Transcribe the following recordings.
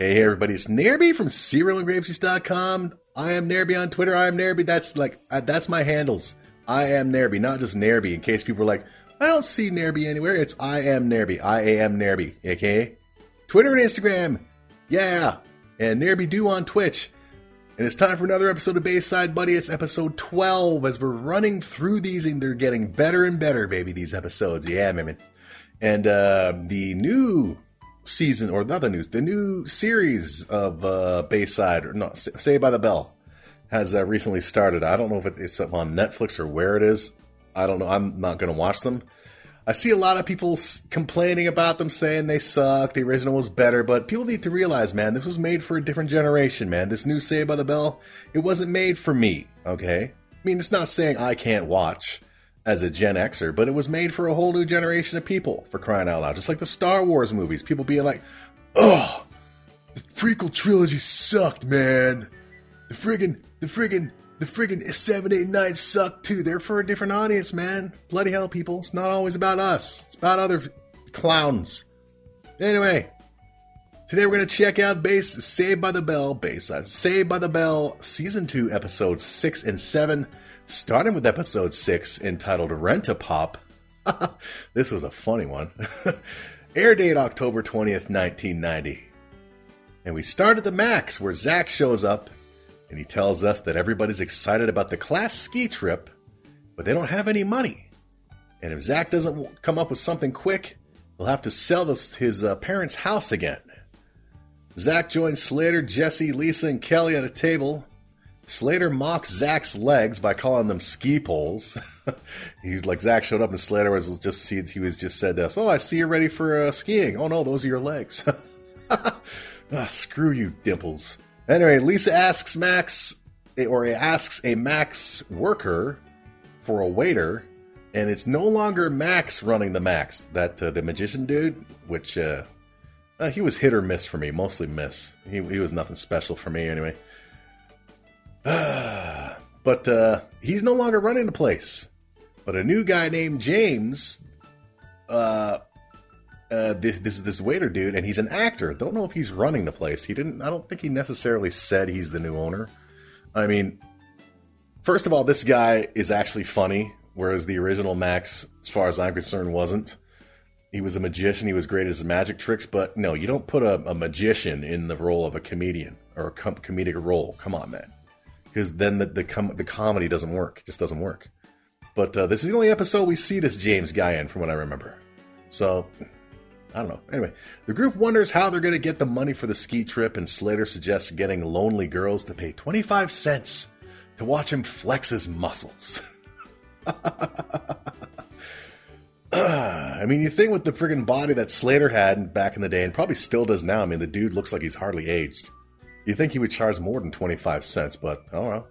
Hey, everybody, it's Nairby from CerealAndGrapesjuice.com. I am Nairby on Twitter. I am Nairby. That's like, uh, that's my handles. I am Nairby, not just Nairby, in case people are like, I don't see Nairby anywhere. It's I am Nairby. I am Nairby, okay? Twitter and Instagram, yeah. And Nairby Do on Twitch. And it's time for another episode of Bayside Buddy. It's episode 12 as we're running through these and they're getting better and better, baby, these episodes. Yeah, man. And uh, the new season, or the news, the new series of uh, Bayside, or not, Saved by the Bell, has uh, recently started. I don't know if it's on Netflix or where it is. I don't know. I'm not going to watch them. I see a lot of people complaining about them, saying they suck. The original was better, but people need to realize, man, this was made for a different generation, man. This new Saved by the Bell, it wasn't made for me, okay? I mean, it's not saying I can't watch as a Gen Xer, but it was made for a whole new generation of people, for crying out loud. Just like the Star Wars movies, people being like, oh, the prequel trilogy sucked, man. The friggin', the friggin', the friggin' 7, 8, 9 sucked too. They're for a different audience, man. Bloody hell, people. It's not always about us, it's about other clowns. Anyway, today we're going to check out Base Saved by the Bell, Bayside uh, Saved by the Bell, Season 2, Episodes 6 and 7 starting with episode 6 entitled Rent a Pop. this was a funny one. Air date October 20th, 1990. And we start at the Max, where Zach shows up and he tells us that everybody's excited about the class ski trip, but they don't have any money. And if Zach doesn't come up with something quick, he'll have to sell this, his uh, parents' house again. Zach joins Slater, Jesse, Lisa, and Kelly at a table Slater mocks Zach's legs by calling them ski poles. He's like Zach showed up and Slater was just see he was just said this. Oh, I see you're ready for uh, skiing. Oh no, those are your legs. ah, screw you, dimples. Anyway, Lisa asks Max, or asks a Max worker for a waiter, and it's no longer Max running the Max. That uh, the magician dude, which uh, uh, he was hit or miss for me, mostly miss. He, he was nothing special for me anyway. but uh, he's no longer running the place. But a new guy named James, uh, uh, this this is this waiter dude, and he's an actor. Don't know if he's running the place. He didn't. I don't think he necessarily said he's the new owner. I mean, first of all, this guy is actually funny, whereas the original Max, as far as I'm concerned, wasn't. He was a magician. He was great at his magic tricks, but no, you don't put a, a magician in the role of a comedian or a com- comedic role. Come on, man because then the the, com- the comedy doesn't work. It just doesn't work. But uh, this is the only episode we see this James guy in, from what I remember. So I don't know. Anyway, the group wonders how they're going to get the money for the ski trip, and Slater suggests getting lonely girls to pay 25 cents to watch him flex his muscles. I mean, you think with the friggin' body that Slater had back in the day, and probably still does now, I mean, the dude looks like he's hardly aged. You think he would charge more than 25 cents, but oh well.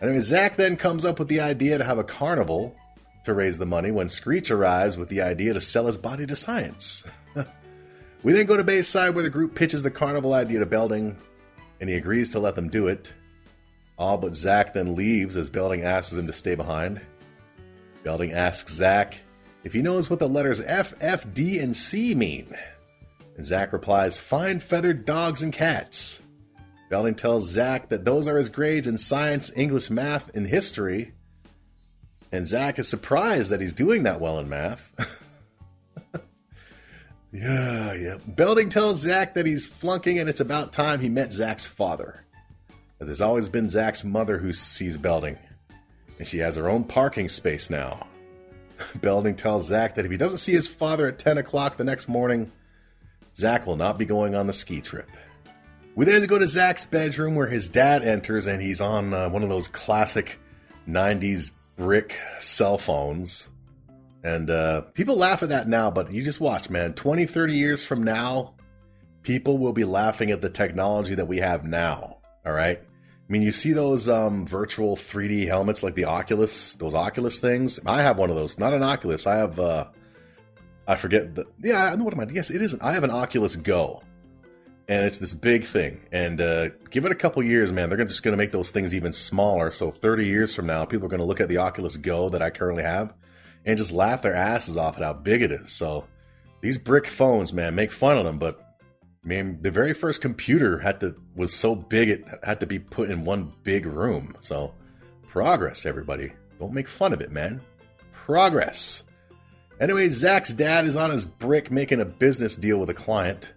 Anyway, Zach then comes up with the idea to have a carnival to raise the money when Screech arrives with the idea to sell his body to science. we then go to Bayside where the group pitches the carnival idea to Belding, and he agrees to let them do it. All but Zach then leaves as Belding asks him to stay behind. Belding asks Zach if he knows what the letters F, F, D, and C mean. And Zach replies, Fine feathered dogs and cats. Belding tells Zach that those are his grades in science, English, math, and history. And Zach is surprised that he's doing that well in math. yeah, yeah. Belding tells Zach that he's flunking and it's about time he met Zach's father. But there's always been Zach's mother who sees Belding, and she has her own parking space now. Belding tells Zach that if he doesn't see his father at 10 o'clock the next morning, Zach will not be going on the ski trip. We then go to Zach's bedroom where his dad enters and he's on uh, one of those classic 90s brick cell phones. And uh, people laugh at that now, but you just watch, man. 20, 30 years from now, people will be laughing at the technology that we have now. All right. I mean, you see those um, virtual 3D helmets like the Oculus, those Oculus things. I have one of those, not an Oculus. I have, uh, I forget the, yeah, I know what am I? Yes, it is. I have an Oculus Go and it's this big thing. And uh, give it a couple years, man. They're just going to make those things even smaller. So 30 years from now, people are going to look at the Oculus Go that I currently have and just laugh their asses off at how big it is. So these brick phones, man, make fun of them, but I mean, the very first computer had to was so big it had to be put in one big room. So, progress, everybody. Don't make fun of it, man. Progress. Anyway, Zach's dad is on his brick making a business deal with a client.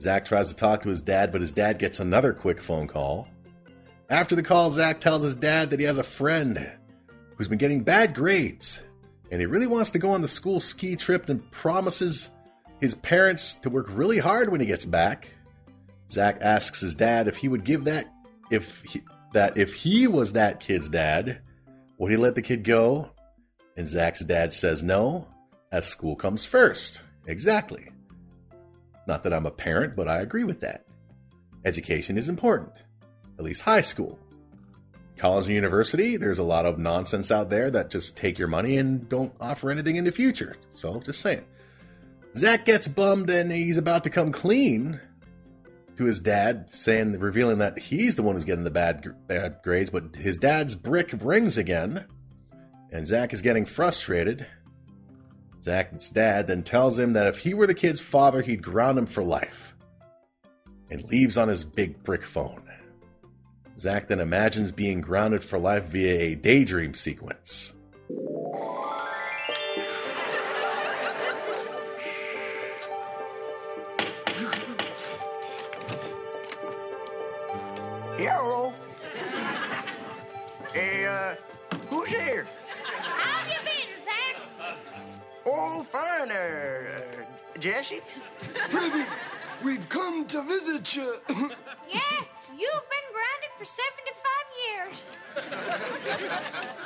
Zach tries to talk to his dad, but his dad gets another quick phone call. After the call, Zach tells his dad that he has a friend who's been getting bad grades, and he really wants to go on the school ski trip and promises his parents to work really hard when he gets back. Zach asks his dad if he would give that if he, that if he was that kid's dad, would he let the kid go? And Zach's dad says no, as school comes first. Exactly. Not that I'm a parent, but I agree with that. Education is important, at least high school. College and university, there's a lot of nonsense out there that just take your money and don't offer anything in the future. So, just saying. Zach gets bummed and he's about to come clean to his dad, saying, revealing that he's the one who's getting the bad, bad grades, but his dad's brick rings again. And Zach is getting frustrated. Zach's dad then tells him that if he were the kid's father, he'd ground him for life. And leaves on his big brick phone. Zach then imagines being grounded for life via a daydream sequence. Hello. Hey, uh, who's there? Oh, fine, uh, uh Jesse. Pretty, we've come to visit you. Yeah, you've been grounded for 75 years.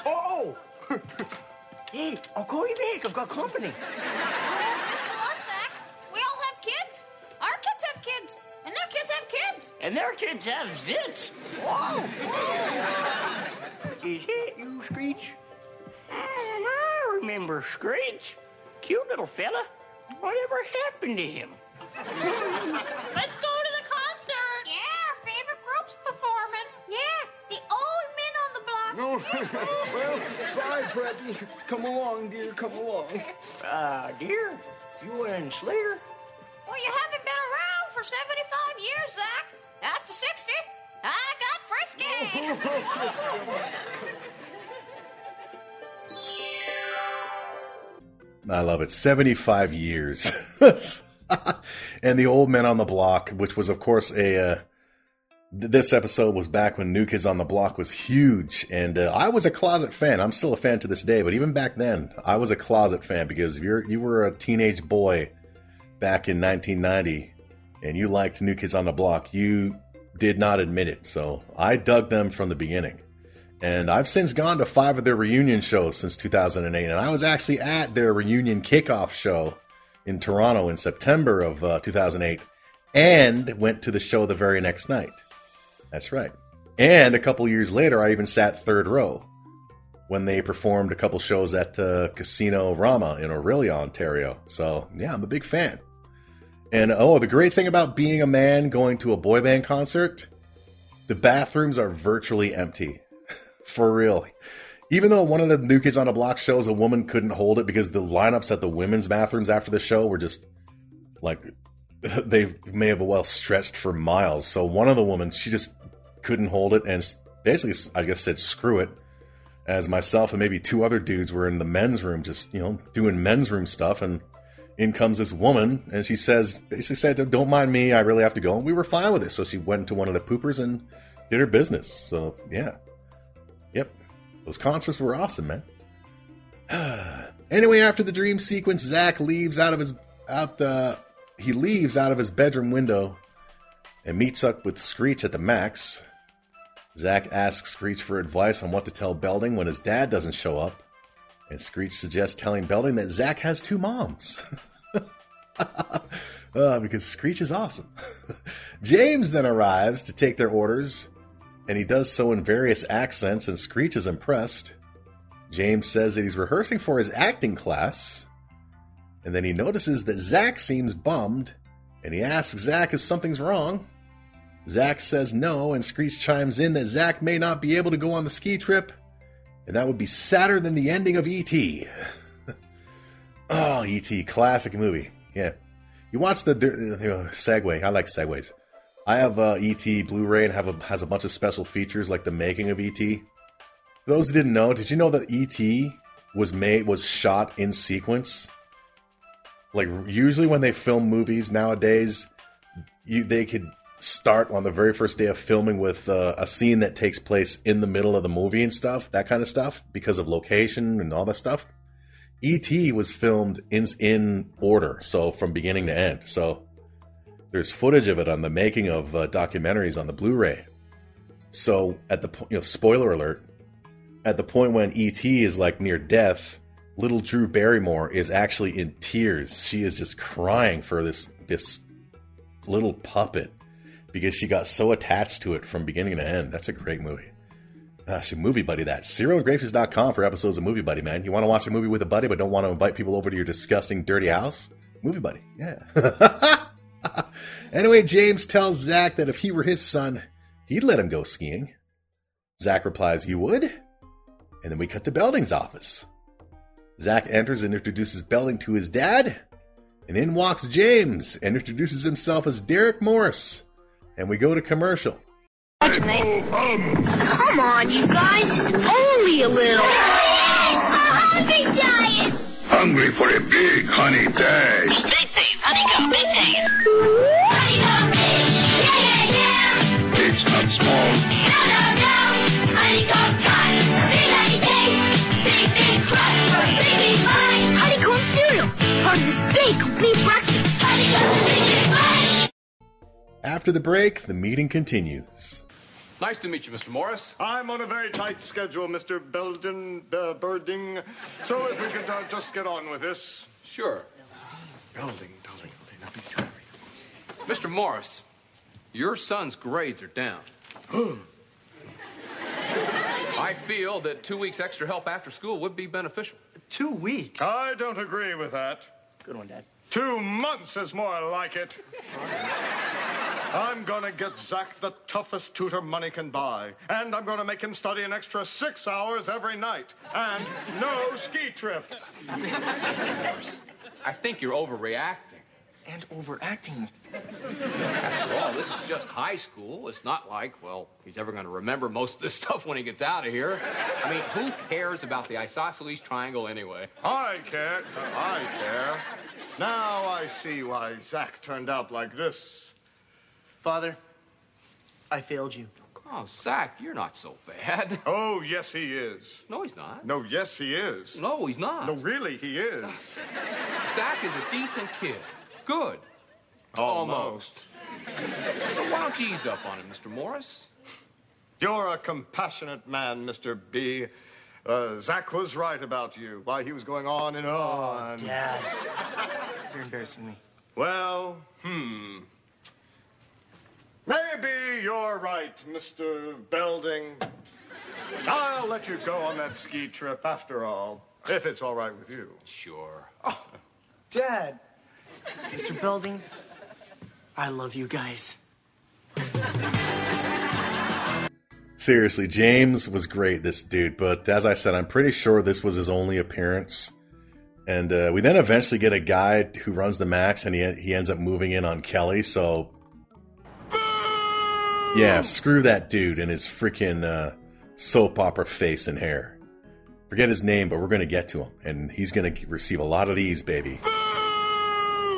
Oh, oh. hey, I'll call you back. I've got company. Mr. Love, we all have kids. Our kids have kids. And their kids have kids. And their kids have zits. Whoa. Is that you, Screech? I remember Screech. Cute little fella. Whatever happened to him? Let's go to the concert. Yeah, our favorite group's performing. Yeah, the old men on the block. No, well, bye, Preppy. Come along, dear. Come along. Uh, dear, you and Slater? Well, you haven't been around for 75 years, Zach. After 60, I got frisky. I love it. 75 years. and the old men on the block, which was, of course, a. Uh, this episode was back when New Kids on the Block was huge. And uh, I was a closet fan. I'm still a fan to this day. But even back then, I was a closet fan because if you're, you were a teenage boy back in 1990 and you liked New Kids on the Block, you did not admit it. So I dug them from the beginning. And I've since gone to five of their reunion shows since 2008. And I was actually at their reunion kickoff show in Toronto in September of uh, 2008 and went to the show the very next night. That's right. And a couple years later, I even sat third row when they performed a couple shows at uh, Casino Rama in Orillia, Ontario. So, yeah, I'm a big fan. And oh, the great thing about being a man going to a boy band concert, the bathrooms are virtually empty. For real. Even though one of the New Kids on a Block shows, a woman couldn't hold it because the lineups at the women's bathrooms after the show were just like they may have well stretched for miles. So one of the women, she just couldn't hold it and basically, I guess, said screw it. As myself and maybe two other dudes were in the men's room, just you know, doing men's room stuff, and in comes this woman, and she says, basically said, "Don't mind me, I really have to go." And we were fine with it, so she went to one of the poopers and did her business. So yeah, those concerts were awesome, man. anyway, after the dream sequence, Zach leaves out of his out the he leaves out of his bedroom window and meets up with Screech at the Max. Zach asks Screech for advice on what to tell Belding when his dad doesn't show up, and Screech suggests telling Belding that Zach has two moms. uh, because Screech is awesome. James then arrives to take their orders, and he does so in various accents, and Screech is impressed. James says that he's rehearsing for his acting class, and then he notices that Zach seems bummed, and he asks Zach if something's wrong. Zach says no, and Screech chimes in that Zach may not be able to go on the ski trip, and that would be sadder than the ending of E.T. oh, E.T., classic movie. Yeah. You watch the uh, segue. I like segues. I have uh, ET Blu-ray and have a, has a bunch of special features like the making of ET. For those who didn't know, did you know that ET was made was shot in sequence? Like usually when they film movies nowadays, you they could start on the very first day of filming with uh, a scene that takes place in the middle of the movie and stuff, that kind of stuff, because of location and all that stuff. E.T. was filmed in in order, so from beginning to end. So there's footage of it on the making of uh, documentaries on the Blu-ray. So at the point, you know, spoiler alert, at the point when E.T. is like near death, little Drew Barrymore is actually in tears. She is just crying for this this little puppet because she got so attached to it from beginning to end. That's a great movie. Gosh, Movie Buddy that. SerialandGrapes.com for episodes of Movie Buddy, man. You want to watch a movie with a buddy but don't want to invite people over to your disgusting, dirty house? Movie Buddy, yeah. anyway, James tells Zach that if he were his son, he'd let him go skiing. Zach replies, You would? And then we cut to Belding's office. Zach enters and introduces Belding to his dad. And in walks James and introduces himself as Derek Morris. And we go to commercial. Come on, you guys. Only a little. hungry giant. Hungry for a big honey dash. Big things. Honeycomb, big things. Small. Honeycomb big honey. Big, big crunch big, big bite. Honeycomb cereal. Part of this big, complete breakfast. Honeycomb big, big bite. After the break, the meeting continues. Nice to meet you, Mr. Morris. I'm on a very tight schedule, Mr. Belden, uh, Birding. So if we could uh, just get on with this. Sure. Belding, Belding, Belding, now be sorry. Mr. Morris, your son's grades are down. I feel that two weeks extra help after school would be beneficial. Two weeks. I don't agree with that. Good one, Dad. Two months is more like it. I'm gonna get Zach the toughest tutor money can buy. And I'm gonna make him study an extra six hours every night. And no ski trips. I think you're overreacting. And overacting. After all, this is just high school. It's not like, well, he's ever going to remember most of this stuff when he gets out of here. I mean, who cares about the isosceles triangle anyway? I care. I care. Now I see why Zach turned out like this. Father, I failed you. Oh, Zach, you're not so bad. Oh, yes, he is. No, he's not. No, yes, he is. No, he's not. No, really, he is. Zach is a decent kid. Good. Almost. So why don't you ease up on him, Mr. Morris? You're a compassionate man, Mr. B. Uh, Zach was right about you. Why he was going on and on. Dad. You're embarrassing me. Well, hmm. Maybe you're right, Mr. Belding. I'll let you go on that ski trip after all, if it's all right with you. Sure. Oh, Dad. Mr. Belding, I love you guys. Seriously, James was great, this dude, but as I said, I'm pretty sure this was his only appearance. And uh, we then eventually get a guy who runs the Max, and he, he ends up moving in on Kelly, so. Yeah, screw that dude and his freaking uh, soap opera face and hair. Forget his name, but we're going to get to him, and he's going to receive a lot of these, baby.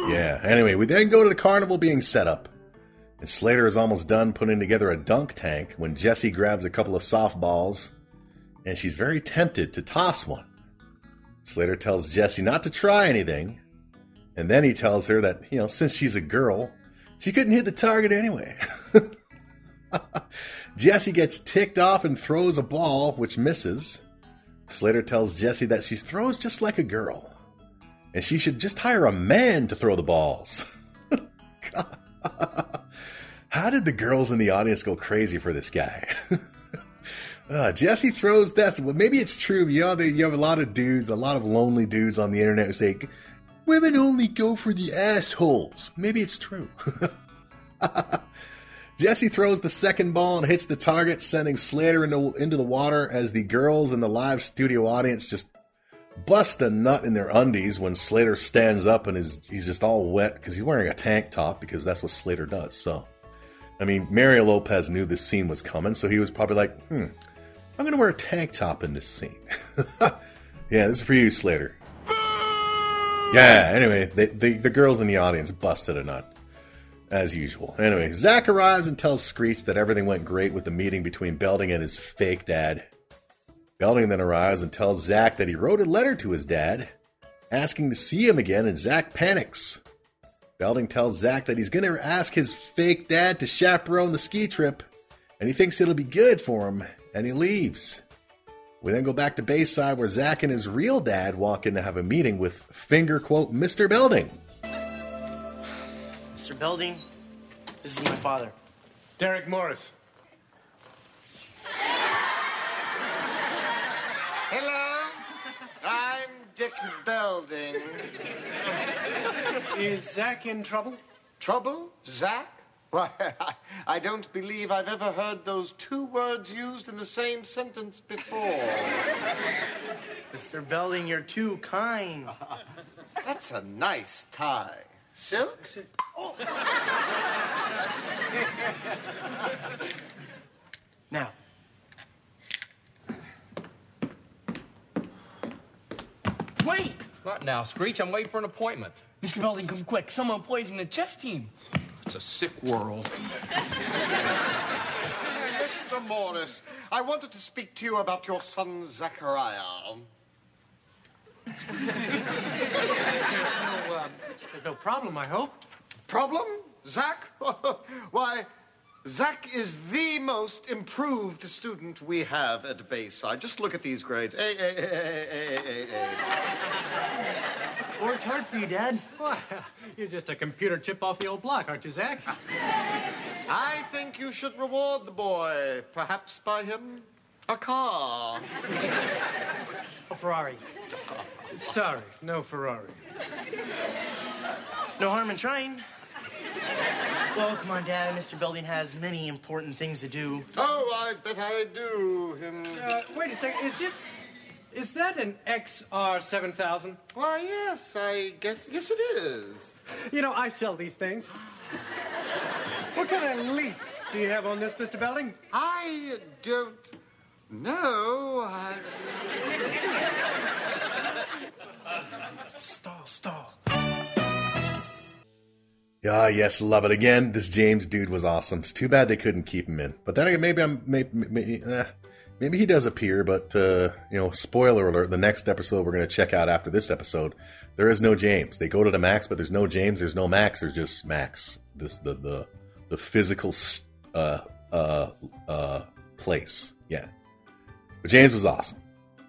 Yeah, anyway, we then go to the carnival being set up. And Slater is almost done putting together a dunk tank when Jesse grabs a couple of softballs, and she's very tempted to toss one. Slater tells Jesse not to try anything, and then he tells her that, you know, since she's a girl, she couldn't hit the target anyway. Jesse gets ticked off and throws a ball, which misses. Slater tells Jesse that she throws just like a girl, and she should just hire a man to throw the balls. How did the girls in the audience go crazy for this guy? uh, Jesse throws that. Well, maybe it's true. You know, they, you have a lot of dudes, a lot of lonely dudes on the internet who say, women only go for the assholes. Maybe it's true. Jesse throws the second ball and hits the target, sending Slater into, into the water as the girls in the live studio audience just bust a nut in their undies when Slater stands up and is he's just all wet because he's wearing a tank top because that's what Slater does. So, I mean, Mario Lopez knew this scene was coming, so he was probably like, "Hmm, I'm gonna wear a tank top in this scene." yeah, this is for you, Slater. Yeah. Anyway, they, the girls in the audience busted a nut as usual. Anyway, Zach arrives and tells Screech that everything went great with the meeting between Belding and his fake dad. Belding then arrives and tells Zach that he wrote a letter to his dad asking to see him again, and Zach panics. Belding tells Zach that he's going to ask his fake dad to chaperone the ski trip, and he thinks it'll be good for him, and he leaves. We then go back to Bayside where Zach and his real dad walk in to have a meeting with finger quote Mr. Belding. Mr. Belding, this is my father. Derek Morris. Hello, I'm Dick Belding. Is Zach in trouble? Trouble? Zach? Why, I don't believe I've ever heard those two words used in the same sentence before. Mr. Belding, you're too kind. That's a nice tie. Silk? Oh. Now, Wait! Not now, Screech. I'm waiting for an appointment. Mr. Belding, come quick. Someone poisoned the chess team. It's a sick world. Mr. Morris, I wanted to speak to you about your son, Zachariah. There's no uh, problem, I hope. Problem? Zach? Why, Zach is the most improved student we have at Bayside. Just look at these grades. A, A, A, A, A, A, A. worked hard for you, Dad. Well, you're just a computer chip off the old block, aren't you, Zach? I think you should reward the boy. Perhaps buy him a car. A Ferrari. Sorry, no Ferrari. No harm in trying. Well, come on, Dad. Mr. Belding has many important things to do. Oh, I bet I do. Him. Uh, wait a second, is this. Is that an XR7000? Why, yes, I guess. Yes, it is. You know, I sell these things. What kind of lease do you have on this, Mr. Belding? I don't know. I... Stall, stall. Ah, yes, love it. Again, this James dude was awesome. It's too bad they couldn't keep him in. But then again, maybe I'm maybe maybe, eh, maybe he does appear. But uh, you know, spoiler alert: the next episode we're going to check out after this episode, there is no James. They go to the Max, but there's no James. There's no Max. There's just Max. This the the the physical uh uh uh place. Yeah, but James was awesome.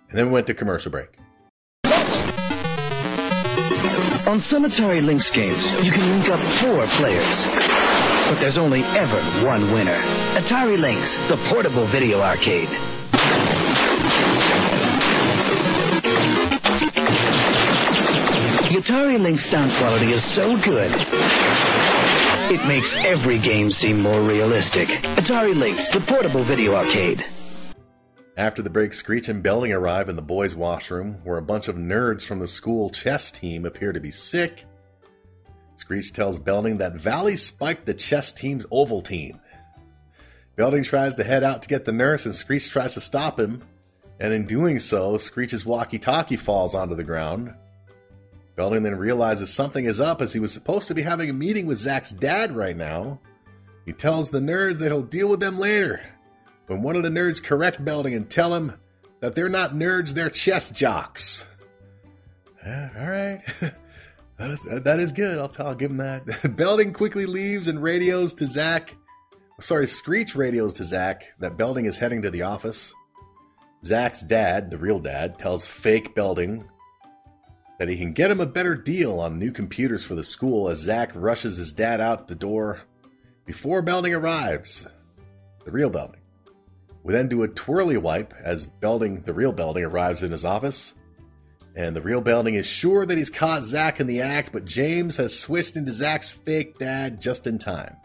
And then we went to commercial break. On Atari Lynx games, you can link up four players. But there's only ever one winner. Atari Lynx, the portable video arcade. The Atari Lynx sound quality is so good, it makes every game seem more realistic. Atari Lynx, the portable video arcade. After the break, Screech and Belding arrive in the boys' washroom, where a bunch of nerds from the school chess team appear to be sick. Screech tells Belding that Valley spiked the chess team's Ovaltine. Belding tries to head out to get the nurse, and Screech tries to stop him. And in doing so, Screech's walkie talkie falls onto the ground. Belding then realizes something is up as he was supposed to be having a meeting with Zach's dad right now. He tells the nerds that he'll deal with them later when one of the nerds correct Belding and tell him that they're not nerds, they're chess jocks. Uh, all right. That is good. I'll, tell, I'll give him that. Belding quickly leaves and radios to Zach. Sorry, Screech radios to Zach that Belding is heading to the office. Zach's dad, the real dad, tells fake Belding that he can get him a better deal on new computers for the school as Zach rushes his dad out the door before Belding arrives. The real Belding. We then do a twirly wipe as Belding, the real Belding, arrives in his office. And the real Belding is sure that he's caught Zach in the act, but James has switched into Zach's fake dad just in time.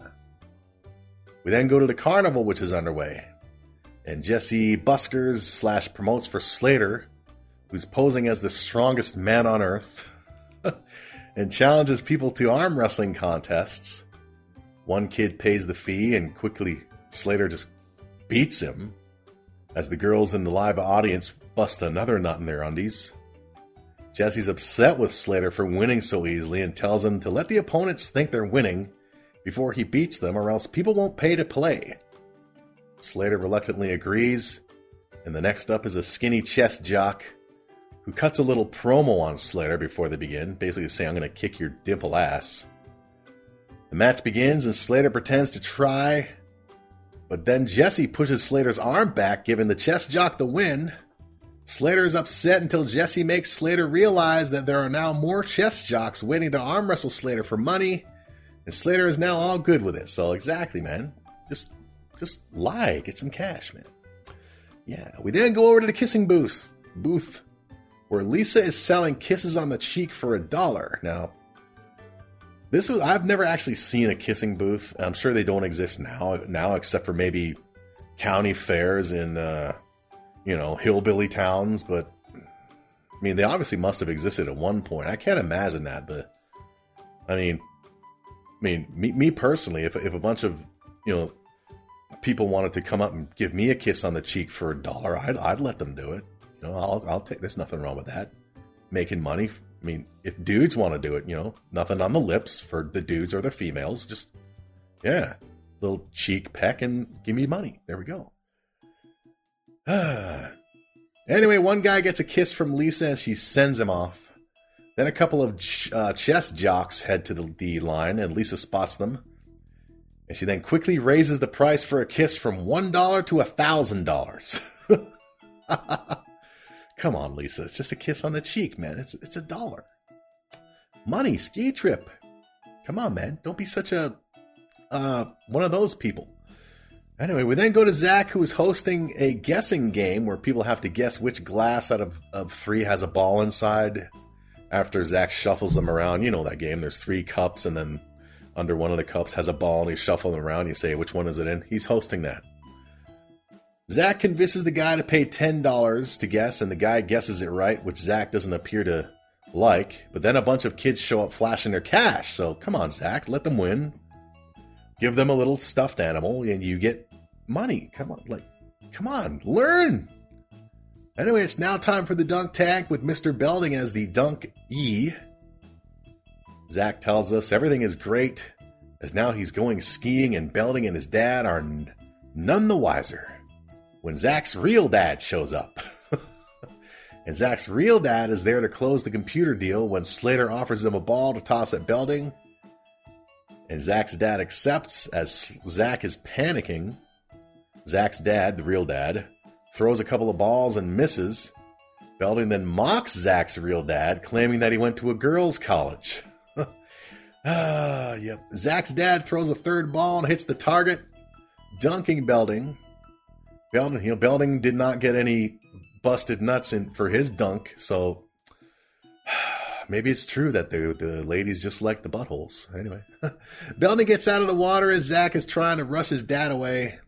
We then go to the carnival, which is underway. And Jesse buskers slash promotes for Slater, who's posing as the strongest man on earth and challenges people to arm wrestling contests. One kid pays the fee, and quickly Slater just beats him as the girls in the live audience bust another nut in their undies. Jesse's upset with Slater for winning so easily and tells him to let the opponents think they're winning before he beats them, or else people won't pay to play. Slater reluctantly agrees, and the next up is a skinny chest jock who cuts a little promo on Slater before they begin, basically saying, I'm going to kick your dimple ass. The match begins, and Slater pretends to try, but then Jesse pushes Slater's arm back, giving the chess jock the win. Slater is upset until Jesse makes Slater realize that there are now more chess jocks waiting to arm wrestle Slater for money, and Slater is now all good with it. So exactly, man. Just just lie, get some cash, man. Yeah. We then go over to the kissing booth booth where Lisa is selling kisses on the cheek for a dollar. Now, this was I've never actually seen a kissing booth. I'm sure they don't exist now now except for maybe county fairs in uh, you know, hillbilly towns, but I mean, they obviously must have existed at one point. I can't imagine that, but I mean, I mean, me, me personally, if if a bunch of you know people wanted to come up and give me a kiss on the cheek for a dollar, I'd I'd let them do it. You know, I'll I'll take. There's nothing wrong with that. Making money. I mean, if dudes want to do it, you know, nothing on the lips for the dudes or the females. Just yeah, little cheek peck and give me money. There we go. anyway, one guy gets a kiss from Lisa and she sends him off. Then a couple of uh, chess jocks head to the, the line and Lisa spots them. And she then quickly raises the price for a kiss from $1 to $1,000. Come on, Lisa. It's just a kiss on the cheek, man. It's, it's a dollar. Money, ski trip. Come on, man. Don't be such a uh, one of those people. Anyway, we then go to Zach, who is hosting a guessing game where people have to guess which glass out of, of three has a ball inside. After Zach shuffles them around, you know that game. There's three cups, and then under one of the cups has a ball, and you shuffle them around. You say, which one is it in? He's hosting that. Zach convinces the guy to pay $10 to guess, and the guy guesses it right, which Zach doesn't appear to like. But then a bunch of kids show up flashing their cash. So come on, Zach, let them win. Give them a little stuffed animal, and you get money. Come on, like, come on, learn. Anyway, it's now time for the dunk tag with Mr. Belding as the dunk E. Zach tells us everything is great, as now he's going skiing and Belding and his dad are none the wiser when Zach's real dad shows up. and Zach's real dad is there to close the computer deal when Slater offers him a ball to toss at Belding. And Zach's dad accepts as Zach is panicking Zach's dad, the real dad, throws a couple of balls and misses. Belding then mocks Zach's real dad, claiming that he went to a girls' college. ah, yep. Zach's dad throws a third ball and hits the target, dunking Belding. Belding, you know, Belding did not get any busted nuts in for his dunk, so maybe it's true that the the ladies just like the buttholes. Anyway, Belding gets out of the water as Zach is trying to rush his dad away.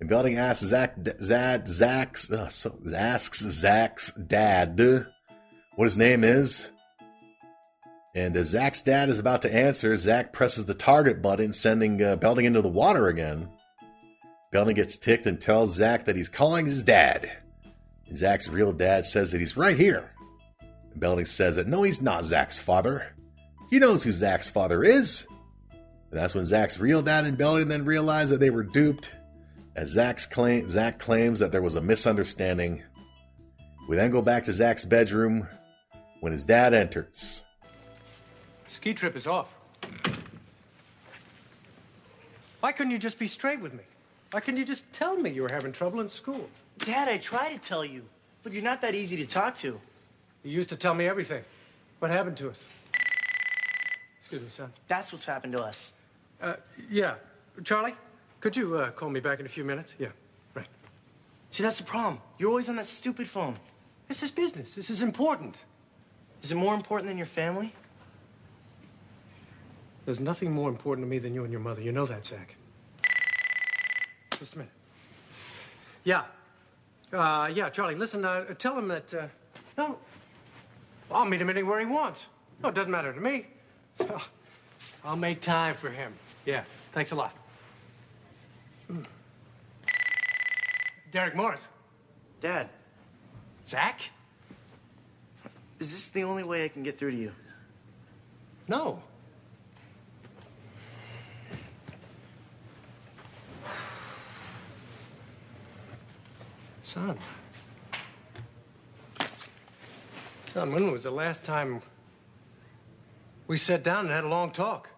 And Belding asks Zach, Zach, Zach's, uh, so, asks Zach's dad what his name is. And as Zach's dad is about to answer, Zach presses the target button, sending uh, Belding into the water again. Belding gets ticked and tells Zach that he's calling his dad. Zach's real dad says that he's right here. Belding says that no, he's not Zach's father. He knows who Zach's father is. And that's when Zach's real dad and Belding then realize that they were duped as Zach's claim, Zach claims that there was a misunderstanding. We then go back to Zach's bedroom when his dad enters. Ski trip is off. Why couldn't you just be straight with me? Why couldn't you just tell me you were having trouble in school? Dad, I try to tell you, but you're not that easy to talk to. You used to tell me everything. What happened to us? Excuse me, son. That's what's happened to us. Uh, yeah. Charlie, could you uh, call me back in a few minutes? Yeah, right. See, that's the problem. You're always on that stupid phone. This is business. This is important. Is it more important than your family? There's nothing more important to me than you and your mother. You know that, Zach. Just a minute. Yeah. Uh, yeah, Charlie, listen, uh, tell him that. Uh, No. I'll meet him anywhere he wants. No, it doesn't matter to me. I'll make time for him. Yeah, thanks a lot. Hmm. Derek Morris. Dad, Zach? is this the only way I can get through to you? No. Son. Son, when was the last time we sat down and had a long talk?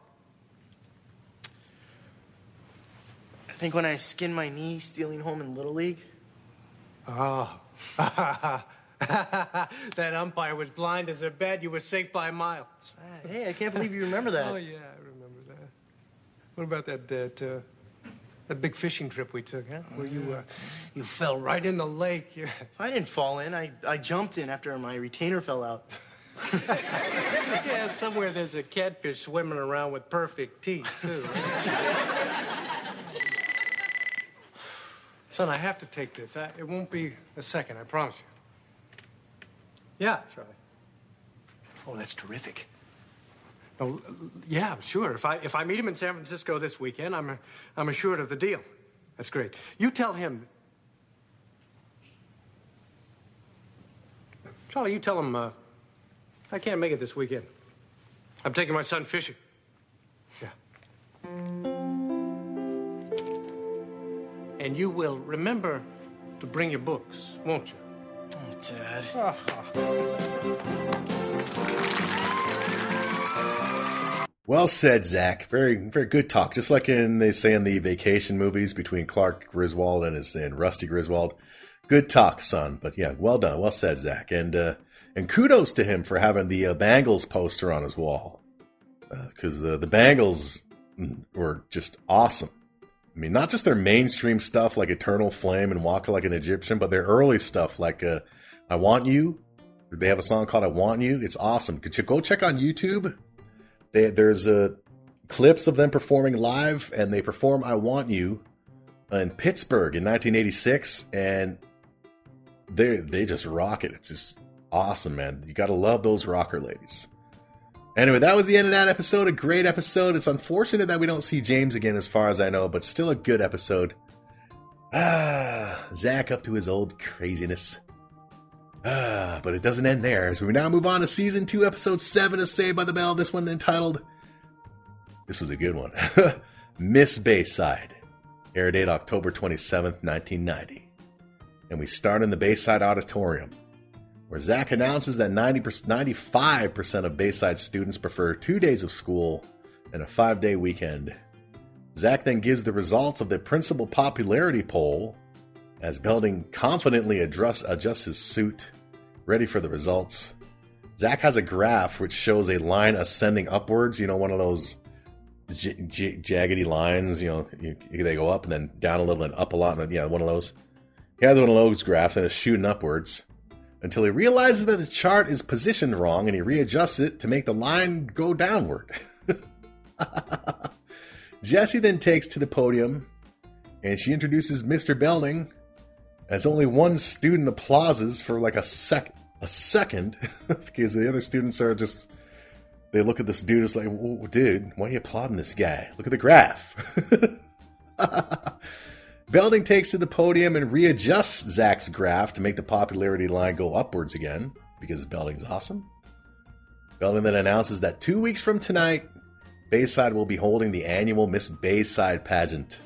I think when I skinned my knee stealing home in Little League. Oh. that umpire was blind as a bat. You were safe by a mile. Hey, I can't believe you remember that. Oh, yeah, I remember that. What about that, that, uh, that big fishing trip we took, huh? Where you, uh, you fell right in the lake. I didn't fall in. I, I jumped in after my retainer fell out. yeah, somewhere there's a catfish swimming around with perfect teeth, too. Son, I have to take this. I, it won't be a second, I promise you. Yeah, Charlie. Oh, that's terrific. Oh, yeah, sure. If I if I meet him in San Francisco this weekend, I'm I'm assured of the deal. That's great. You tell him. Charlie, you tell him uh, I can't make it this weekend. I'm taking my son fishing. Yeah. And you will remember to bring your books, won't you? Oh, Dad. Well said, Zach. Very, very good talk. Just like in they say in the vacation movies between Clark Griswold and his and Rusty Griswold. Good talk, son. But yeah, well done. Well said, Zach. And uh, and kudos to him for having the uh, Bangles poster on his wall because the the Bangles mm, were just awesome. I mean, not just their mainstream stuff like Eternal Flame and Walk Like an Egyptian, but their early stuff like uh, I Want You. They have a song called I Want You. It's awesome. Could you go check on YouTube? They, there's uh, clips of them performing live, and they perform I Want You in Pittsburgh in 1986, and they they just rock it. It's just awesome, man. You got to love those rocker ladies. Anyway, that was the end of that episode. A great episode. It's unfortunate that we don't see James again, as far as I know, but still a good episode. Ah, Zach up to his old craziness. Ah, but it doesn't end there, as we now move on to season two, episode seven of Saved by the Bell. This one entitled. This was a good one. Miss Bayside. Air date October 27th, 1990. And we start in the Bayside Auditorium where Zach announces that 90 95% of Bayside students prefer two days of school and a five day weekend. Zach then gives the results of the principal popularity poll as Belding confidently address, adjusts his suit, ready for the results. Zach has a graph which shows a line ascending upwards, you know, one of those j- j- jaggedy lines, you know, you, they go up and then down a little and up a lot, and yeah, one of those. He has one of those graphs and is shooting upwards until he realizes that the chart is positioned wrong and he readjusts it to make the line go downward. Jesse then takes to the podium and she introduces Mr. Belding as only one student applauses for like a sec a second because the other students are just they look at this dude as like "Whoa, dude why are you applauding this guy look at the graph Belding takes to the podium and readjusts Zach's graph to make the popularity line go upwards again because Belding's awesome. Belding then announces that two weeks from tonight, Bayside will be holding the annual Miss Bayside pageant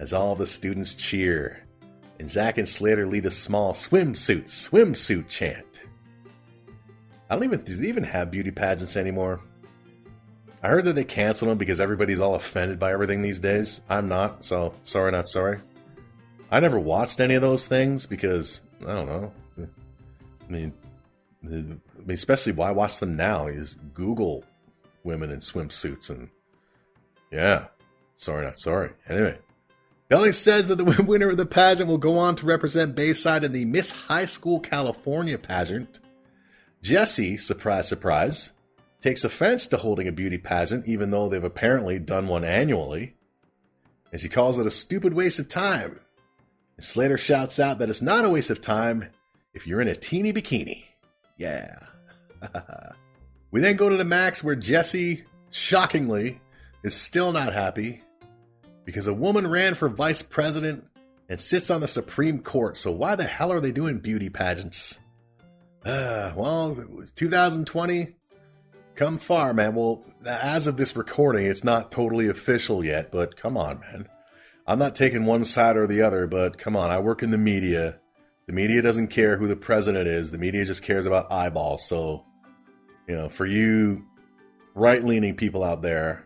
as all the students cheer. And Zach and Slater lead a small swimsuit, swimsuit chant. I don't even, do even have beauty pageants anymore? I heard that they canceled them because everybody's all offended by everything these days. I'm not, so sorry, not sorry. I never watched any of those things because I don't know. I mean, I mean, especially why watch them now? You just Google women in swimsuits and yeah, sorry, not sorry. Anyway, Belding says that the winner of the pageant will go on to represent Bayside in the Miss High School California pageant. Jesse, surprise, surprise, takes offense to holding a beauty pageant, even though they've apparently done one annually, and she calls it a stupid waste of time. And Slater shouts out that it's not a waste of time if you're in a teeny bikini. Yeah. we then go to the max where Jesse, shockingly, is still not happy because a woman ran for vice president and sits on the Supreme Court. So why the hell are they doing beauty pageants? Uh, well, 2020, come far, man. Well, as of this recording, it's not totally official yet, but come on, man. I'm not taking one side or the other, but come on. I work in the media. The media doesn't care who the president is. The media just cares about eyeballs. So, you know, for you right leaning people out there,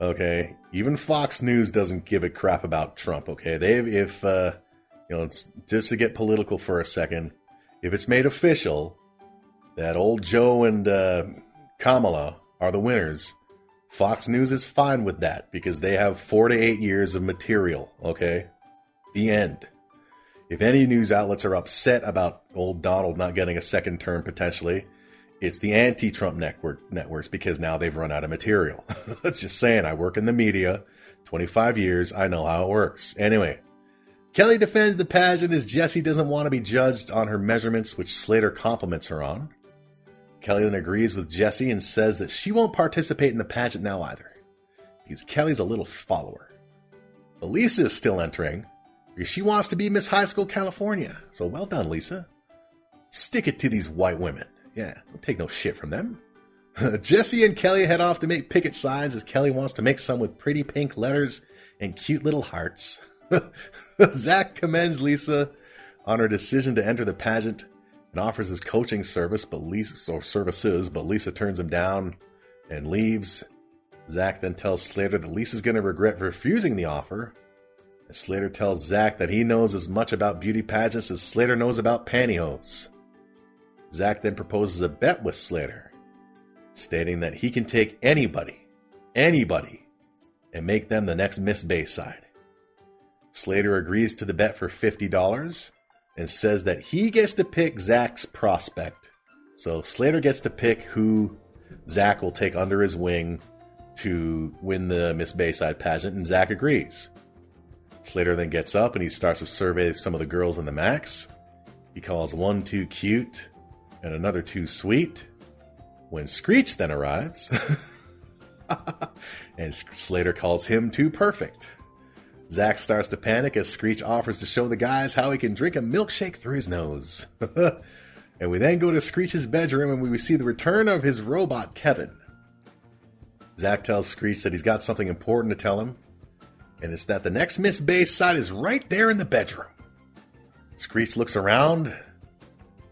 okay, even Fox News doesn't give a crap about Trump, okay? They, if, uh, you know, it's just to get political for a second, if it's made official that old Joe and uh, Kamala are the winners, Fox News is fine with that because they have four to eight years of material, okay? The end. If any news outlets are upset about old Donald not getting a second term potentially, it's the anti Trump network networks because now they've run out of material. That's just saying, I work in the media, 25 years, I know how it works. Anyway, Kelly defends the pageant as Jesse doesn't want to be judged on her measurements, which Slater compliments her on. Kelly then agrees with Jesse and says that she won't participate in the pageant now either, because Kelly's a little follower. But Lisa is still entering because she wants to be Miss High School California. So well done, Lisa. Stick it to these white women. Yeah, don't take no shit from them. Jesse and Kelly head off to make picket signs as Kelly wants to make some with pretty pink letters and cute little hearts. Zach commends Lisa on her decision to enter the pageant and offers his coaching service, but Lisa or services, but Lisa turns him down and leaves. Zach then tells Slater that Lisa's going to regret refusing the offer. And Slater tells Zach that he knows as much about beauty pageants as Slater knows about pantyhose. Zach then proposes a bet with Slater, stating that he can take anybody, anybody, and make them the next Miss Bayside. Slater agrees to the bet for $50 and says that he gets to pick Zach's prospect. So Slater gets to pick who Zach will take under his wing to win the Miss Bayside pageant, and Zach agrees. Slater then gets up and he starts to survey some of the girls in the max. He calls one too cute and another too sweet. When Screech then arrives, and Slater calls him too perfect. Zach starts to panic as Screech offers to show the guys how he can drink a milkshake through his nose. and we then go to Screech's bedroom and we see the return of his robot, Kevin. Zach tells Screech that he's got something important to tell him, and it's that the next Miss Bayside is right there in the bedroom. Screech looks around,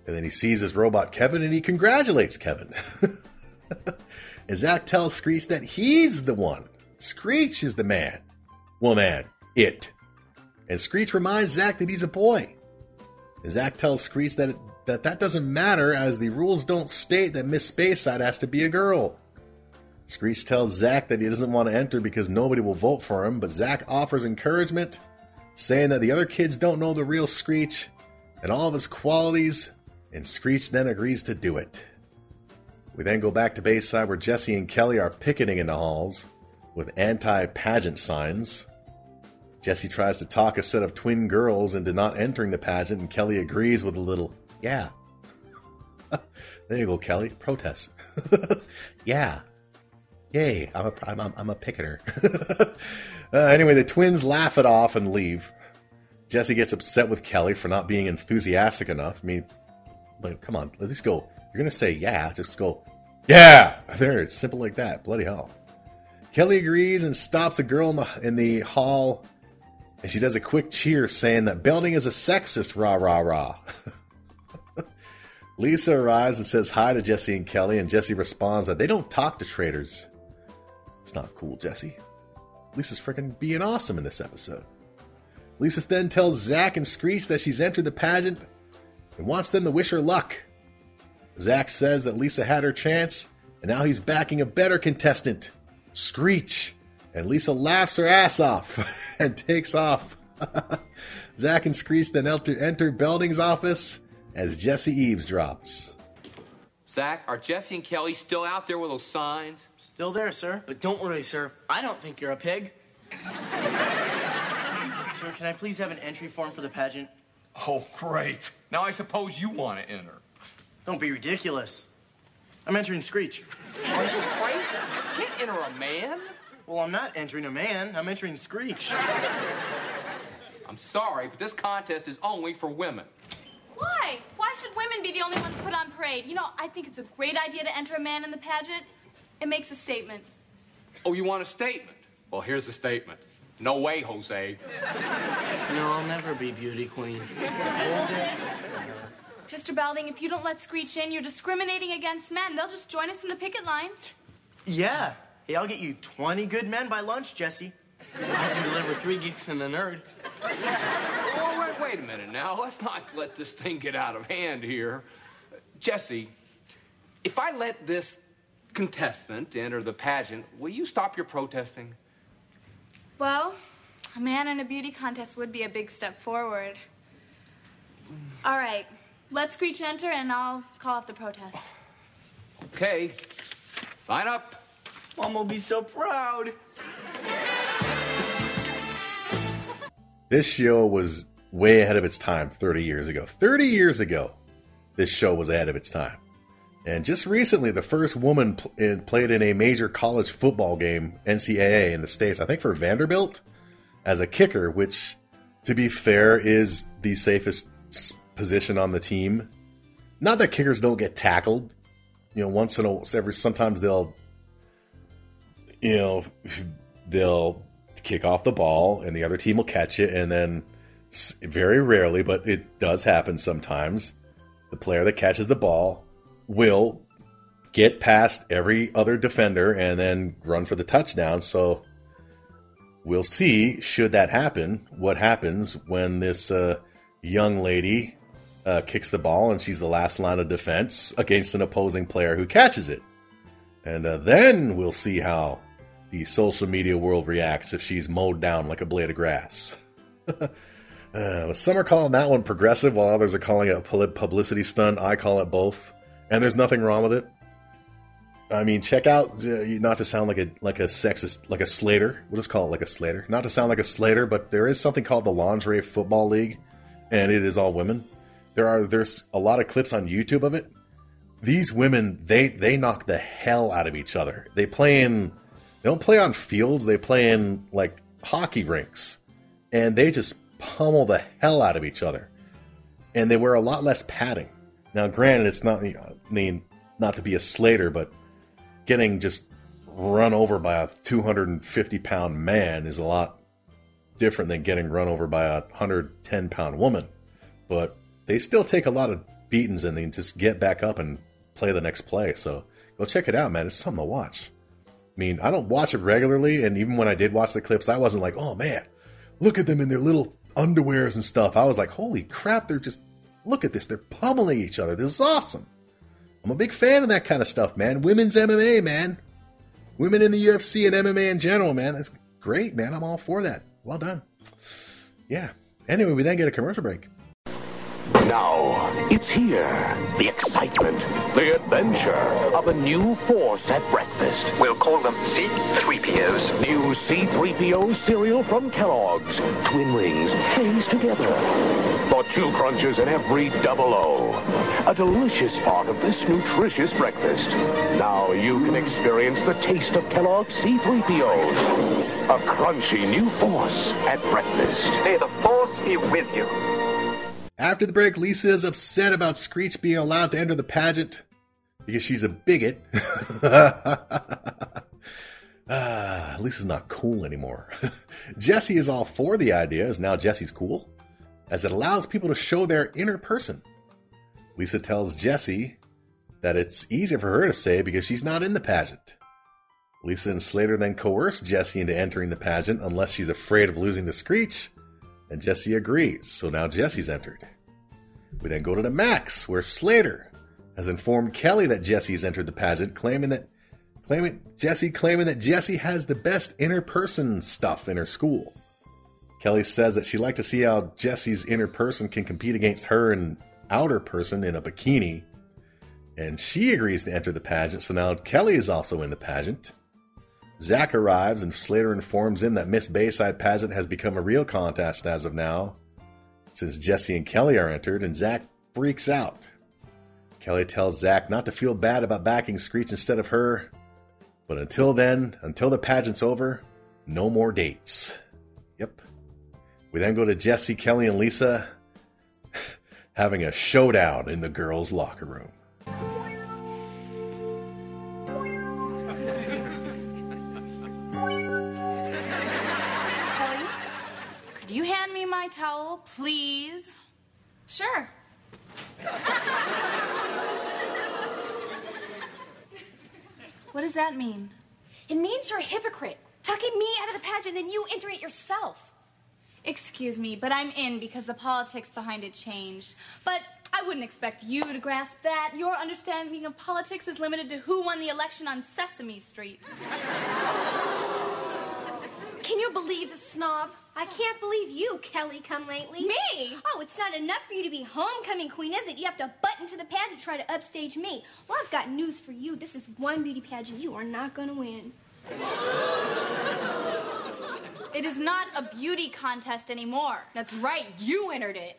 and then he sees his robot Kevin and he congratulates Kevin. and Zach tells Screech that he's the one. Screech is the man. Well, man, it. And Screech reminds Zach that he's a boy. And Zach tells Screech that, it, that that doesn't matter as the rules don't state that Miss Bayside has to be a girl. Screech tells Zach that he doesn't want to enter because nobody will vote for him, but Zach offers encouragement, saying that the other kids don't know the real Screech and all of his qualities, and Screech then agrees to do it. We then go back to Bayside where Jesse and Kelly are picketing in the halls with anti pageant signs. Jesse tries to talk a set of twin girls into not entering the pageant, and Kelly agrees with a little, yeah. there you go, Kelly. Protest. yeah. Yay, I'm a, I'm, I'm, I'm a picketer. uh, anyway, the twins laugh it off and leave. Jesse gets upset with Kelly for not being enthusiastic enough. I mean, like, come on, at least go. You're to say yeah, just go, yeah! There, it's simple like that. Bloody hell. Kelly agrees and stops a girl in the, in the hall, and she does a quick cheer saying that Belding is a sexist, rah, rah, rah. Lisa arrives and says hi to Jesse and Kelly, and Jesse responds that they don't talk to traitors. It's not cool, Jesse. Lisa's freaking being awesome in this episode. Lisa then tells Zach and Screech that she's entered the pageant and wants them to wish her luck. Zach says that Lisa had her chance, and now he's backing a better contestant, Screech. And Lisa laughs her ass off and takes off. Zach and Screech then enter, enter Belding's office as Jesse eavesdrops. Zach, are Jesse and Kelly still out there with those signs? Still there, sir. But don't worry, sir. I don't think you're a pig. sir, can I please have an entry form for the pageant? Oh, great. Now I suppose you want to enter. Don't be ridiculous. I'm entering Screech. Once or twice? You can't enter a man. Well, I'm not entering a man. I'm entering Screech. I'm sorry, but this contest is only for women. Why? Why should women be the only ones put on parade? You know, I think it's a great idea to enter a man in the pageant. It makes a statement. Oh, you want a statement? Well, here's the statement. No way, Jose. No, I'll never be beauty queen. Hold it. Mr. Belding, if you don't let Screech in, you're discriminating against men. They'll just join us in the picket line. Yeah. Hey, I'll get you 20 good men by lunch, Jesse. I can deliver three geeks and a nerd. Oh, wait, wait a minute now. Let's not let this thing get out of hand here. Jesse, if I let this contestant enter the pageant, will you stop your protesting? Well, a man in a beauty contest would be a big step forward. All right, let's Screech enter and I'll call off the protest. Okay. Sign up. Mom will be so proud. This show was way ahead of its time 30 years ago. 30 years ago, this show was ahead of its time. And just recently, the first woman pl- in- played in a major college football game, NCAA, in the States, I think for Vanderbilt, as a kicker, which, to be fair, is the safest position on the team. Not that kickers don't get tackled. You know, once in a every sometimes they'll, you know, they'll kick off the ball and the other team will catch it, and then very rarely, but it does happen sometimes. The player that catches the ball will get past every other defender and then run for the touchdown. So we'll see, should that happen, what happens when this uh, young lady uh, kicks the ball and she's the last line of defense against an opposing player who catches it. And uh, then we'll see how the social media world reacts if she's mowed down like a blade of grass. Uh, some are calling that one progressive, while others are calling it a publicity stunt. I call it both, and there's nothing wrong with it. I mean, check out uh, not to sound like a like a sexist, like a Slater. We'll just call it like a Slater. Not to sound like a Slater, but there is something called the Lingerie Football League, and it is all women. There are there's a lot of clips on YouTube of it. These women, they they knock the hell out of each other. They play in, they don't play on fields. They play in like hockey rinks, and they just pummel the hell out of each other. And they wear a lot less padding. Now, granted, it's not, I mean, not to be a Slater, but getting just run over by a 250 pound man is a lot different than getting run over by a 110 pound woman. But they still take a lot of beatings and they just get back up and play the next play. So go check it out, man. It's something to watch. I mean, I don't watch it regularly, and even when I did watch the clips, I wasn't like, oh man, look at them in their little underwears and stuff. I was like, holy crap, they're just, look at this. They're pummeling each other. This is awesome. I'm a big fan of that kind of stuff, man. Women's MMA, man. Women in the UFC and MMA in general, man. That's great, man. I'm all for that. Well done. Yeah. Anyway, we then get a commercial break. Now, it's here. The excitement, the adventure of a new force at breakfast. We'll call them C-3POs. New C-3PO cereal from Kellogg's. Twin rings, phase together. For two crunches in every double O. A delicious part of this nutritious breakfast. Now you can experience the taste of Kellogg's C-3POs. A crunchy new force at breakfast. May the force be with you. After the break, Lisa is upset about Screech being allowed to enter the pageant because she's a bigot. ah, Lisa's not cool anymore. Jesse is all for the idea, is now Jesse's cool, as it allows people to show their inner person. Lisa tells Jesse that it's easier for her to say because she's not in the pageant. Lisa and Slater then coerce Jesse into entering the pageant unless she's afraid of losing the Screech, and Jesse agrees, so now Jesse's entered. We then go to the Max, where Slater has informed Kelly that Jesse's entered the pageant, claiming that claiming Jesse claiming that Jesse has the best inner person stuff in her school. Kelly says that she'd like to see how Jesse's inner person can compete against her and outer person in a bikini. And she agrees to enter the pageant, so now Kelly is also in the pageant. Zach arrives and Slater informs him that Miss Bayside pageant has become a real contest as of now, since Jesse and Kelly are entered, and Zach freaks out. Kelly tells Zach not to feel bad about backing Screech instead of her. But until then, until the pageant's over, no more dates. Yep. We then go to Jesse, Kelly, and Lisa having a showdown in the girls' locker room. Kelly, could you hand me my towel, please? Sure. What does that mean? It means you're a hypocrite. Tucking me out of the pageant, then you enter it yourself. Excuse me, but I'm in because the politics behind it changed. But I wouldn't expect you to grasp that. Your understanding of politics is limited to who won the election on Sesame Street. Can you believe the snob? I can't believe you, Kelly, come lately. Me? Oh, it's not enough for you to be homecoming queen, is it? You have to butt into the pageant to try to upstage me. Well, I've got news for you. This is one beauty pageant you are not going to win. It is not a beauty contest anymore. That's right, you entered it.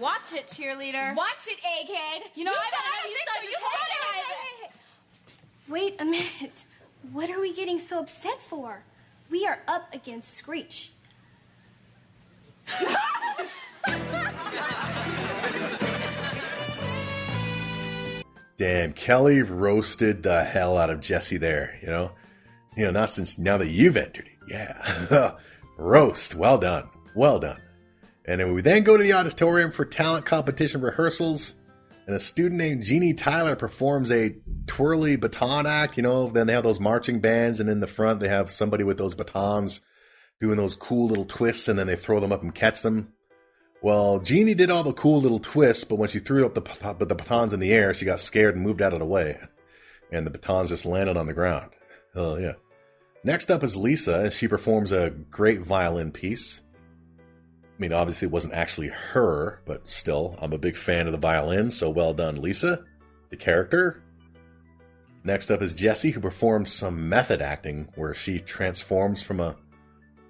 Watch it, cheerleader. Watch it, egghead. You know, You I said don't I have you think said so. you You said said it. Wait a minute. What are we getting so upset for? We are up against Screech. Damn, Kelly roasted the hell out of Jesse there, you know? You know, not since now that you've entered it. Yeah. Roast. Well done. Well done. And then we then go to the auditorium for talent competition rehearsals. And a student named Jeannie Tyler performs a twirly baton act. You know, then they have those marching bands, and in the front, they have somebody with those batons doing those cool little twists, and then they throw them up and catch them. Well, Jeannie did all the cool little twists, but when she threw up the, the batons in the air, she got scared and moved out of the way. And the batons just landed on the ground. Oh, yeah. Next up is Lisa, and she performs a great violin piece. I mean, obviously, it wasn't actually her, but still, I'm a big fan of the violin, so well done, Lisa, the character. Next up is Jessie, who performs some method acting where she transforms from a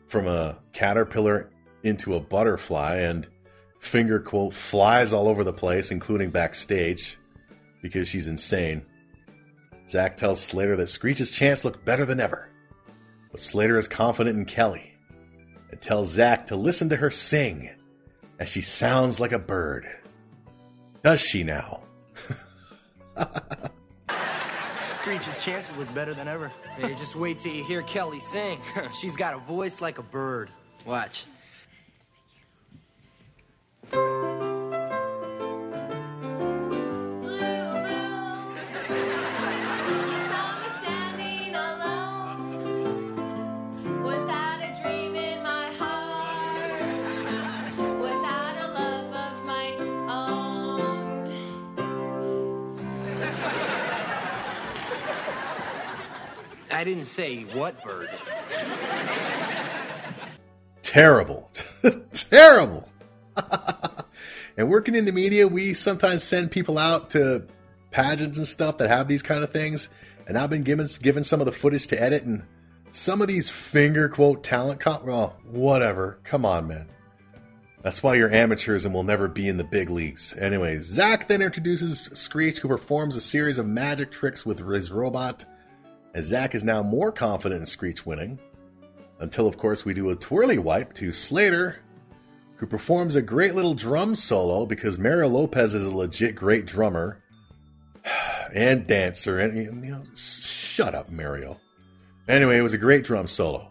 from a caterpillar into a butterfly and finger quote flies all over the place, including backstage, because she's insane. Zach tells Slater that Screech's chance looked better than ever, but Slater is confident in Kelly and tells Zach to listen to her sing as she sounds like a bird. Does she now? Screech's chances look better than ever. Hey, just wait till you hear Kelly sing. She's got a voice like a bird. Watch. Didn't say what bird. Terrible. Terrible. and working in the media, we sometimes send people out to pageants and stuff that have these kind of things. And I've been given given some of the footage to edit, and some of these finger quote talent comp. Well, whatever. Come on, man. That's why you're amateurs and will never be in the big leagues. Anyways, Zach then introduces Screech, who performs a series of magic tricks with his robot. And Zach is now more confident in Screech winning. Until, of course, we do a twirly wipe to Slater, who performs a great little drum solo because Mario Lopez is a legit great drummer and dancer. And you know, shut up, Mario. Anyway, it was a great drum solo.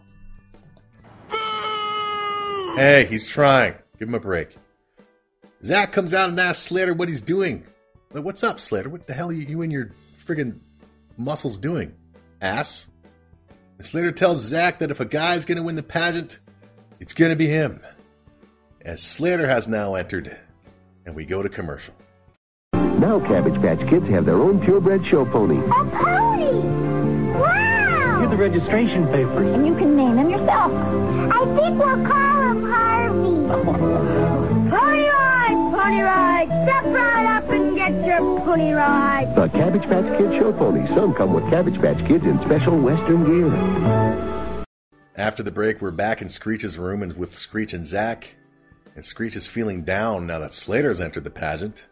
Hey, he's trying. Give him a break. Zach comes out and asks Slater what he's doing. Like, what's up, Slater? What the hell are you, you and your friggin' muscles doing? Ass. And Slater tells Zach that if a guy's gonna win the pageant, it's gonna be him. As Slater has now entered, and we go to commercial. Now Cabbage Patch Kids have their own purebred show pony. A pony! Wow! Here's the registration papers. And you can name him yourself. I think we'll call him Harvey. pony ride. Step right up and get your pony ride. The Cabbage Patch Kids show pony. Some come with Cabbage Patch Kids in special Western gear. After the break, we're back in Screech's room and with Screech and Zach. and Screech is feeling down now that Slater's entered the pageant.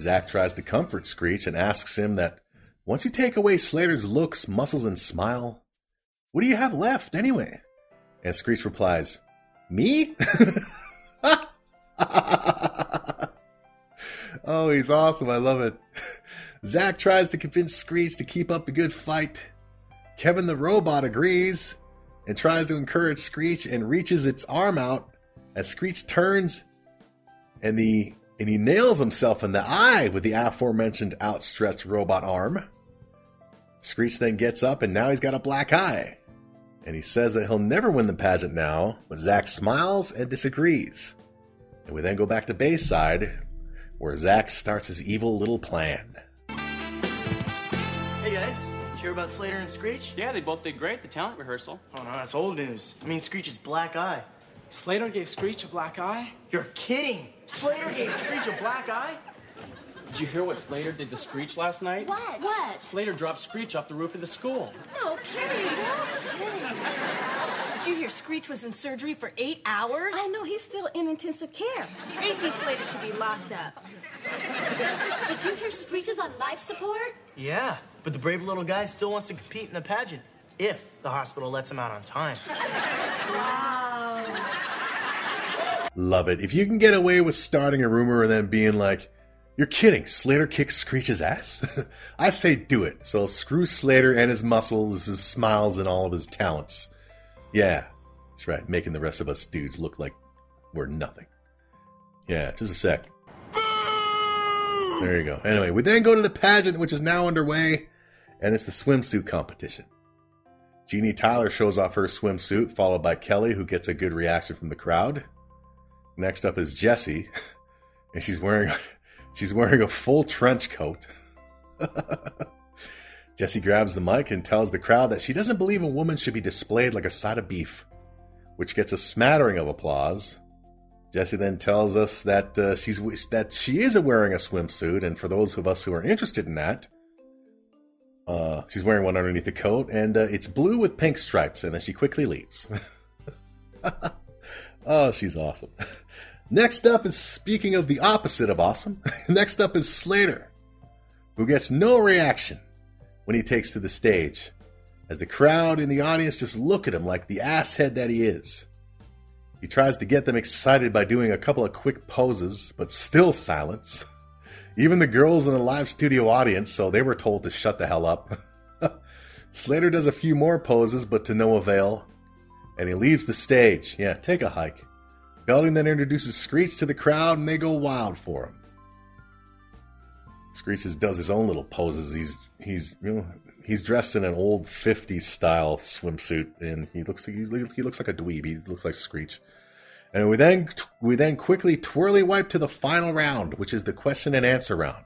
Zack tries to comfort Screech and asks him that once you take away Slater's looks, muscles, and smile, what do you have left anyway? And Screech replies, Me? oh, he's awesome. I love it. Zack tries to convince Screech to keep up the good fight. Kevin the robot agrees and tries to encourage Screech and reaches its arm out as Screech turns and the and he nails himself in the eye with the aforementioned outstretched robot arm. Screech then gets up and now he's got a black eye. And he says that he'll never win the pageant now, but Zack smiles and disagrees. And we then go back to Bayside, where Zack starts his evil little plan. Hey guys, did you hear about Slater and Screech? Yeah, they both did great at the talent rehearsal. Oh no, that's old news. I mean Screech's black eye. Slater gave Screech a black eye? You're kidding! Slater gave Screech a black eye? Did you hear what Slater did to Screech last night? What? What? Slater dropped Screech off the roof of the school. No kidding. No kidding. Did you hear Screech was in surgery for eight hours? I know he's still in intensive care. AC Slater should be locked up. Did you hear Screech is on life support? Yeah, but the brave little guy still wants to compete in the pageant if the hospital lets him out on time. Wow. Love it. If you can get away with starting a rumor and then being like, you're kidding, Slater kicks Screech's ass? I say do it. So screw Slater and his muscles, his smiles, and all of his talents. Yeah, that's right, making the rest of us dudes look like we're nothing. Yeah, just a sec. There you go. Anyway, we then go to the pageant, which is now underway, and it's the swimsuit competition. Jeannie Tyler shows off her swimsuit, followed by Kelly, who gets a good reaction from the crowd. Next up is Jessie, and she's wearing she's wearing a full trench coat. Jessie grabs the mic and tells the crowd that she doesn't believe a woman should be displayed like a side of beef, which gets a smattering of applause. Jessie then tells us that uh, she's that she is wearing a swimsuit, and for those of us who are interested in that, uh, she's wearing one underneath the coat, and uh, it's blue with pink stripes. And then she quickly leaves. oh, she's awesome. Next up is speaking of the opposite of awesome. Next up is Slater, who gets no reaction when he takes to the stage, as the crowd in the audience just look at him like the asshead that he is. He tries to get them excited by doing a couple of quick poses, but still silence. Even the girls in the live studio audience, so they were told to shut the hell up. Slater does a few more poses, but to no avail. And he leaves the stage. Yeah, take a hike. Belding then introduces Screech to the crowd, and they go wild for him. Screech does his own little poses. He's he's you know he's dressed in an old '50s style swimsuit, and he looks he's, he looks like a dweeb. He looks like Screech. And we then we then quickly twirly wipe to the final round, which is the question and answer round.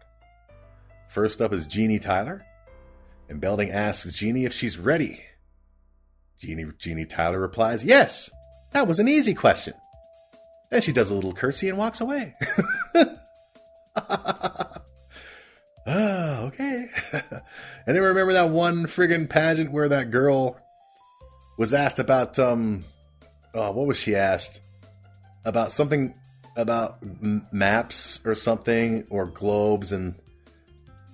First up is Jeannie Tyler, and Belding asks Jeannie if she's ready. Jeannie Jeannie Tyler replies, "Yes, that was an easy question." Then she does a little curtsy and walks away. Ah, okay. then remember that one friggin' pageant where that girl was asked about um, oh, what was she asked about something about m- maps or something or globes and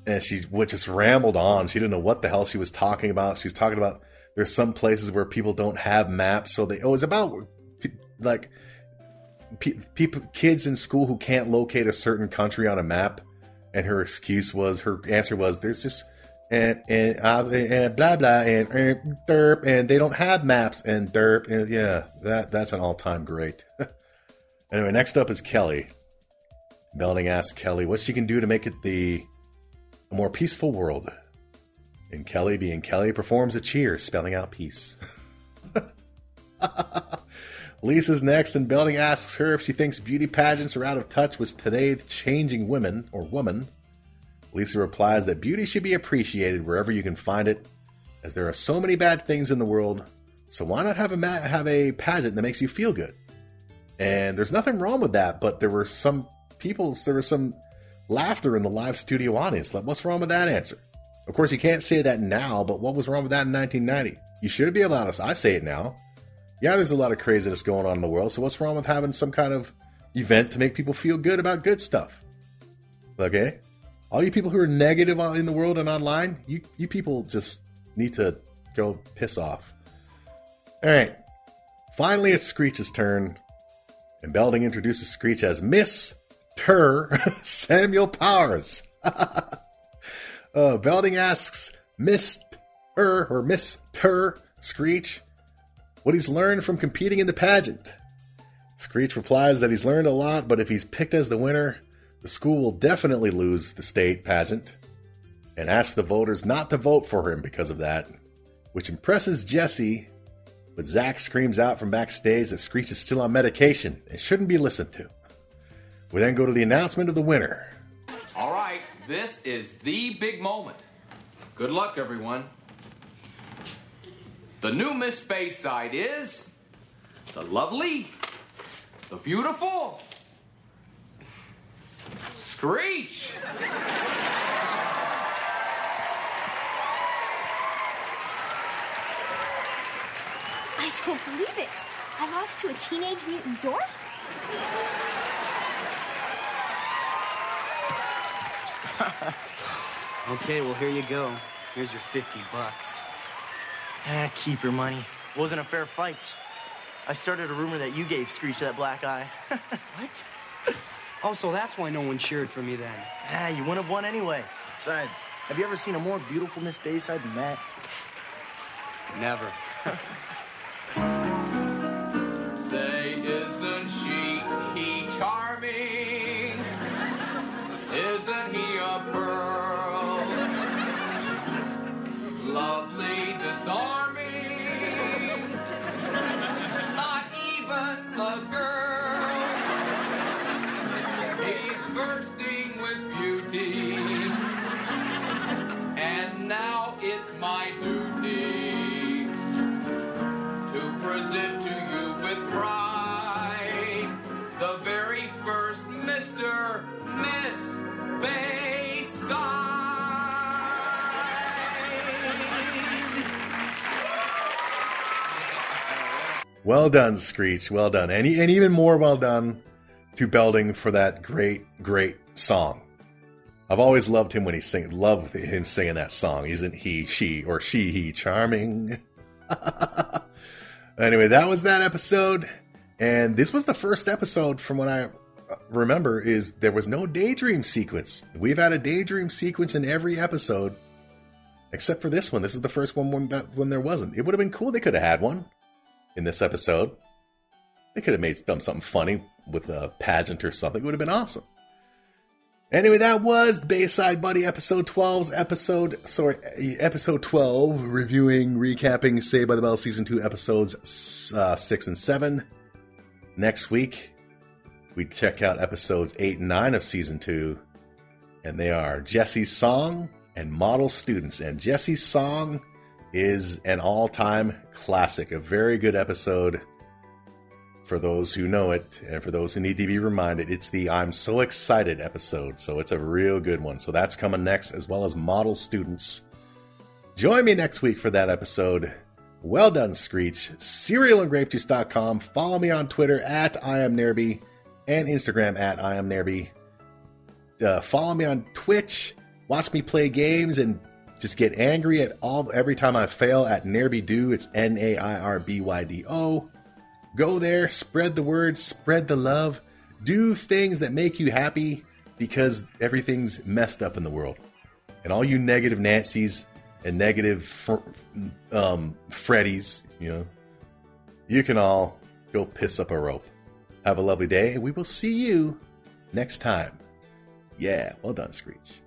and she just rambled on. She didn't know what the hell she was talking about. She was talking about there's some places where people don't have maps, so they oh, it's about like people kids in school who can't locate a certain country on a map and her excuse was her answer was there's just and and, uh, and blah blah and, and derp and they don't have maps and derp and yeah that that's an all-time great. Anyway next up is kelly. Belding asks kelly what she can do to make it the a more peaceful world. And kelly being kelly performs a cheer spelling out peace Lisa's next, and Belding asks her if she thinks beauty pageants are out of touch with today's changing women or woman. Lisa replies that beauty should be appreciated wherever you can find it, as there are so many bad things in the world. So why not have a ma- have a pageant that makes you feel good? And there's nothing wrong with that, but there were some people, there was some laughter in the live studio audience. Like, what's wrong with that answer? Of course, you can't say that now, but what was wrong with that in 1990? You should be allowed to. I say it now yeah, there's a lot of craziness going on in the world. So what's wrong with having some kind of event to make people feel good about good stuff. Okay? All you people who are negative in the world and online, you, you people just need to go piss off. All right. Finally, it's Screech's turn. And Belding introduces Screech as Miss Ter Samuel Powers. uh, Belding asks Miss Ter or Miss Ter Screech what he's learned from competing in the pageant. Screech replies that he's learned a lot, but if he's picked as the winner, the school will definitely lose the state pageant, and asks the voters not to vote for him because of that, which impresses Jesse. But Zach screams out from backstage that Screech is still on medication and shouldn't be listened to. We then go to the announcement of the winner. All right, this is the big moment. Good luck, everyone. The new Miss Bayside is the lovely, the beautiful Screech. I don't believe it. I lost to a teenage mutant dork? Okay, well, here you go. Here's your 50 bucks. Ah, keep your money. Wasn't a fair fight. I started a rumor that you gave Screech that black eye. what? Oh, so that's why no one cheered for me then. Ah, you wouldn't have won anyway. Besides, have you ever seen a more beautiful Miss Bayside than that? Never. Well done, Screech. Well done. And, and even more well done to Belding for that great, great song. I've always loved him when he sing. loved him singing that song. Isn't he, she, or she, he charming? anyway, that was that episode, and this was the first episode from what I remember. Is there was no daydream sequence. We've had a daydream sequence in every episode, except for this one. This is the first one when that when there wasn't. It would have been cool. They could have had one in this episode. They could have made done something funny with a pageant or something. It would have been awesome. Anyway, that was Bayside Buddy episode 12's episode, sorry, episode 12, reviewing, recapping Saved by the Bell season 2 episodes uh, 6 and 7. Next week, we check out episodes 8 and 9 of season 2, and they are Jesse's Song and Model Students. And Jesse's Song is an all time classic, a very good episode for those who know it and for those who need to be reminded. It's the i'm so excited episode so it's a real good one. So that's coming next as well as model students. Join me next week for that episode. Well done screech. Cerealandgrapejuice.com follow me on twitter at i am Nairby and instagram at i am Nairby. uh, follow me on twitch. Watch me play games and just get angry at all every time i fail at Nairby Do. it's n-a-i-r-b-y-d-o Go there, spread the word, spread the love, do things that make you happy because everything's messed up in the world. And all you negative Nancy's and negative fr- um, Freddies, you know, you can all go piss up a rope. Have a lovely day, and we will see you next time. Yeah, well done, Screech.